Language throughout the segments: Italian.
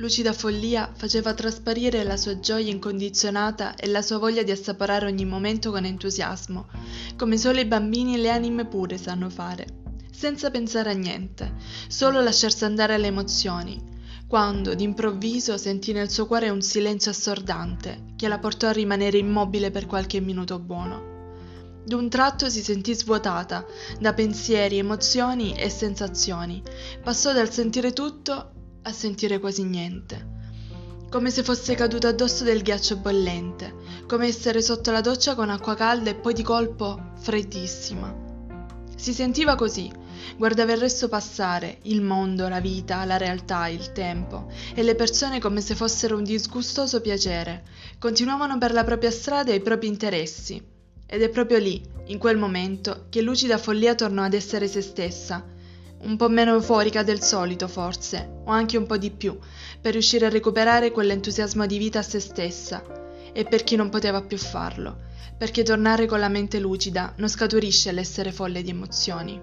lucida follia faceva trasparire la sua gioia incondizionata e la sua voglia di assaporare ogni momento con entusiasmo, come solo i bambini e le anime pure sanno fare, senza pensare a niente, solo lasciarsi andare alle emozioni, quando d'improvviso sentì nel suo cuore un silenzio assordante che la portò a rimanere immobile per qualche minuto buono. D'un tratto si sentì svuotata da pensieri, emozioni e sensazioni. Passò dal sentire tutto a sentire quasi niente. Come se fosse caduto addosso del ghiaccio bollente, come essere sotto la doccia con acqua calda e poi di colpo freddissima. Si sentiva così, guardava il resto passare, il mondo, la vita, la realtà, il tempo, e le persone come se fossero un disgustoso piacere, continuavano per la propria strada e i propri interessi. Ed è proprio lì, in quel momento, che lucida follia tornò ad essere se stessa, un po' meno euforica del solito forse, o anche un po' di più, per riuscire a recuperare quell'entusiasmo di vita a se stessa, e per chi non poteva più farlo, perché tornare con la mente lucida non scaturisce l'essere folle di emozioni.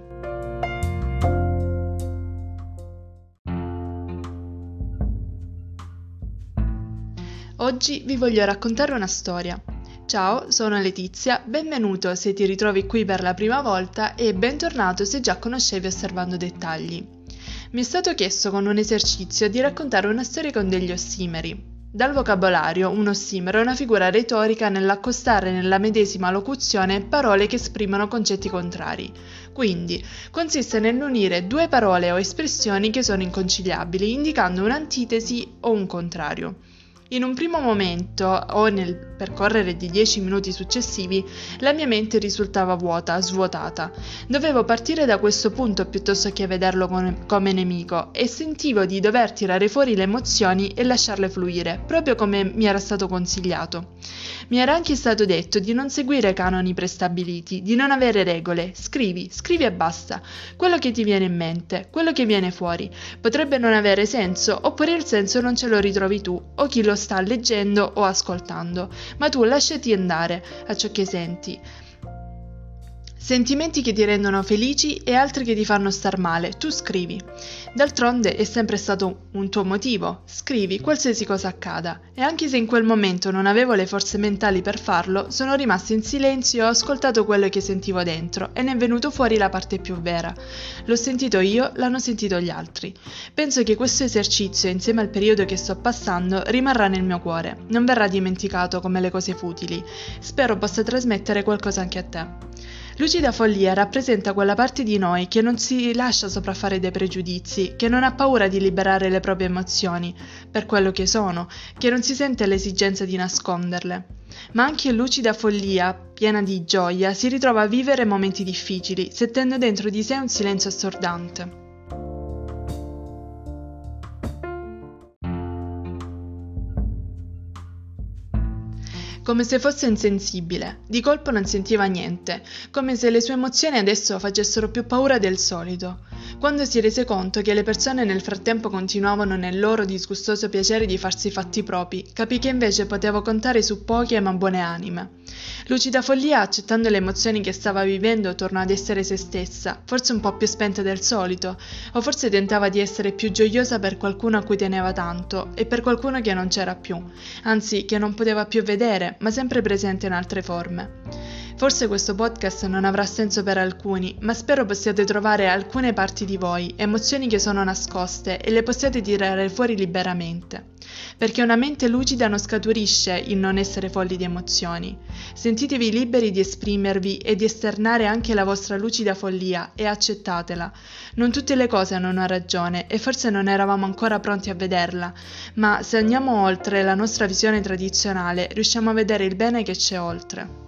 Oggi vi voglio raccontare una storia Ciao, sono Letizia, benvenuto se ti ritrovi qui per la prima volta e bentornato se già conoscevi osservando dettagli. Mi è stato chiesto con un esercizio di raccontare una storia con degli ossimeri. Dal vocabolario, un ossimero è una figura retorica nell'accostare nella medesima locuzione parole che esprimono concetti contrari. Quindi, consiste nell'unire due parole o espressioni che sono inconciliabili, indicando un'antitesi o un contrario. In un primo momento, o nel percorrere di dieci minuti successivi, la mia mente risultava vuota, svuotata. Dovevo partire da questo punto piuttosto che vederlo come nemico e sentivo di dover tirare fuori le emozioni e lasciarle fluire, proprio come mi era stato consigliato. Mi era anche stato detto di non seguire canoni prestabiliti, di non avere regole. Scrivi, scrivi e basta. Quello che ti viene in mente, quello che viene fuori. Potrebbe non avere senso, oppure il senso non ce lo ritrovi tu, o chi lo sta leggendo o ascoltando, ma tu lasciati andare a ciò che senti. Sentimenti che ti rendono felici e altri che ti fanno star male, tu scrivi. D'altronde è sempre stato un tuo motivo, scrivi qualsiasi cosa accada. E anche se in quel momento non avevo le forze mentali per farlo, sono rimasta in silenzio e ho ascoltato quello che sentivo dentro e ne è venuto fuori la parte più vera. L'ho sentito io, l'hanno sentito gli altri. Penso che questo esercizio, insieme al periodo che sto passando, rimarrà nel mio cuore, non verrà dimenticato come le cose futili. Spero possa trasmettere qualcosa anche a te. Lucida follia rappresenta quella parte di noi che non si lascia sopraffare dai pregiudizi, che non ha paura di liberare le proprie emozioni, per quello che sono, che non si sente l'esigenza di nasconderle. Ma anche lucida follia, piena di gioia, si ritrova a vivere momenti difficili, sentendo dentro di sé un silenzio assordante. Come se fosse insensibile. Di colpo non sentiva niente, come se le sue emozioni adesso facessero più paura del solito. Quando si rese conto che le persone nel frattempo continuavano nel loro disgustoso piacere di farsi fatti propri, capì che invece potevo contare su poche ma buone anime. Lucida follia, accettando le emozioni che stava vivendo, tornò ad essere se stessa, forse un po' più spenta del solito, o forse tentava di essere più gioiosa per qualcuno a cui teneva tanto e per qualcuno che non c'era più, anzi che non poteva più vedere, ma sempre presente in altre forme. Forse questo podcast non avrà senso per alcuni, ma spero possiate trovare alcune parti di voi, emozioni che sono nascoste e le possiate tirare fuori liberamente. Perché una mente lucida non scaturisce il non essere folli di emozioni. Sentitevi liberi di esprimervi e di esternare anche la vostra lucida follia e accettatela. Non tutte le cose hanno una ragione e forse non eravamo ancora pronti a vederla, ma se andiamo oltre la nostra visione tradizionale riusciamo a vedere il bene che c'è oltre.